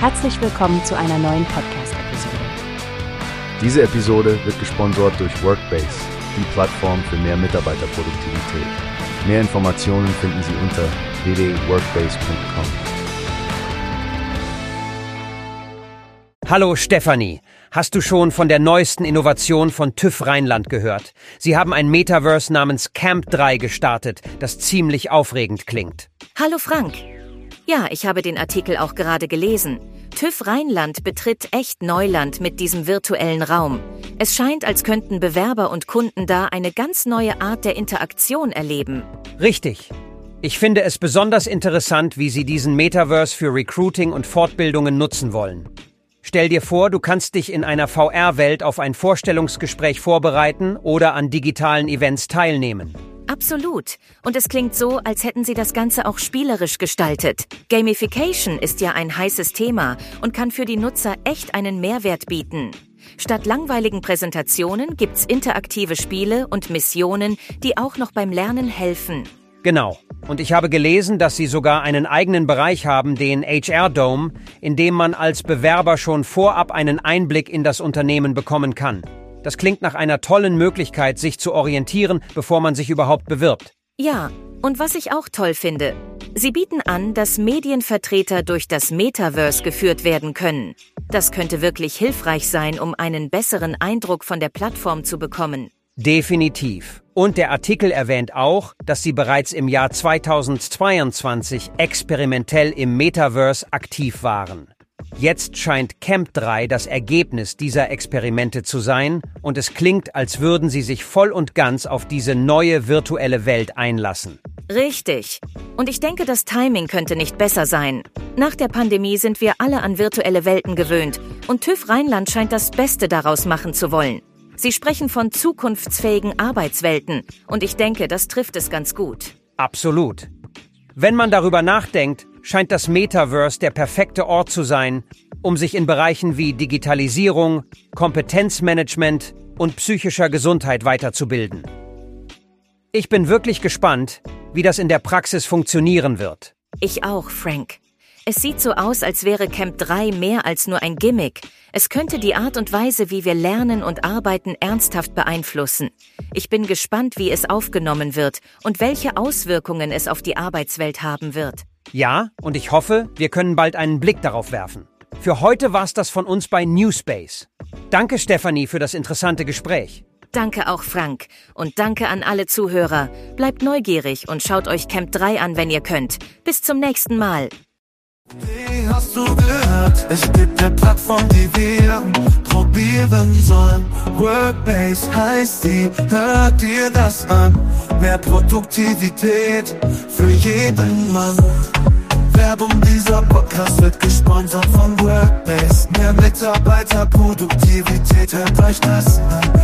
Herzlich willkommen zu einer neuen Podcast-Episode. Diese Episode wird gesponsert durch Workbase, die Plattform für mehr Mitarbeiterproduktivität. Mehr Informationen finden Sie unter www.workbase.com. Hallo Stefanie, hast du schon von der neuesten Innovation von TÜV Rheinland gehört? Sie haben ein Metaverse namens Camp 3 gestartet, das ziemlich aufregend klingt. Hallo Frank. Ja, ich habe den Artikel auch gerade gelesen. TÜV Rheinland betritt echt Neuland mit diesem virtuellen Raum. Es scheint, als könnten Bewerber und Kunden da eine ganz neue Art der Interaktion erleben. Richtig. Ich finde es besonders interessant, wie Sie diesen Metaverse für Recruiting und Fortbildungen nutzen wollen. Stell dir vor, du kannst dich in einer VR-Welt auf ein Vorstellungsgespräch vorbereiten oder an digitalen Events teilnehmen. Absolut. Und es klingt so, als hätten sie das Ganze auch spielerisch gestaltet. Gamification ist ja ein heißes Thema und kann für die Nutzer echt einen Mehrwert bieten. Statt langweiligen Präsentationen gibt's interaktive Spiele und Missionen, die auch noch beim Lernen helfen. Genau. Und ich habe gelesen, dass Sie sogar einen eigenen Bereich haben, den HR Dome, in dem man als Bewerber schon vorab einen Einblick in das Unternehmen bekommen kann. Das klingt nach einer tollen Möglichkeit, sich zu orientieren, bevor man sich überhaupt bewirbt. Ja, und was ich auch toll finde, sie bieten an, dass Medienvertreter durch das Metaverse geführt werden können. Das könnte wirklich hilfreich sein, um einen besseren Eindruck von der Plattform zu bekommen. Definitiv. Und der Artikel erwähnt auch, dass sie bereits im Jahr 2022 experimentell im Metaverse aktiv waren. Jetzt scheint Camp 3 das Ergebnis dieser Experimente zu sein und es klingt, als würden sie sich voll und ganz auf diese neue virtuelle Welt einlassen. Richtig. Und ich denke, das Timing könnte nicht besser sein. Nach der Pandemie sind wir alle an virtuelle Welten gewöhnt und TÜV Rheinland scheint das Beste daraus machen zu wollen. Sie sprechen von zukunftsfähigen Arbeitswelten und ich denke, das trifft es ganz gut. Absolut. Wenn man darüber nachdenkt, scheint das Metaverse der perfekte Ort zu sein, um sich in Bereichen wie Digitalisierung, Kompetenzmanagement und psychischer Gesundheit weiterzubilden. Ich bin wirklich gespannt, wie das in der Praxis funktionieren wird. Ich auch, Frank. Es sieht so aus, als wäre Camp 3 mehr als nur ein Gimmick. Es könnte die Art und Weise, wie wir lernen und arbeiten, ernsthaft beeinflussen. Ich bin gespannt, wie es aufgenommen wird und welche Auswirkungen es auf die Arbeitswelt haben wird. Ja, und ich hoffe, wir können bald einen Blick darauf werfen. Für heute war's das von uns bei Newspace. Danke, Stefanie, für das interessante Gespräch. Danke auch, Frank. Und danke an alle Zuhörer. Bleibt neugierig und schaut euch Camp 3 an, wenn ihr könnt. Bis zum nächsten Mal. Wie hast du gehört? Es gibt eine Plattform, die wir probieren sollen. Workbase heißt die, hört dir das an. Mehr Produktivität für jeden Mann. Werbung dieser Podcast wird gesponsert von Workbase. Mehr Mitarbeiterproduktivität, hört euch das an.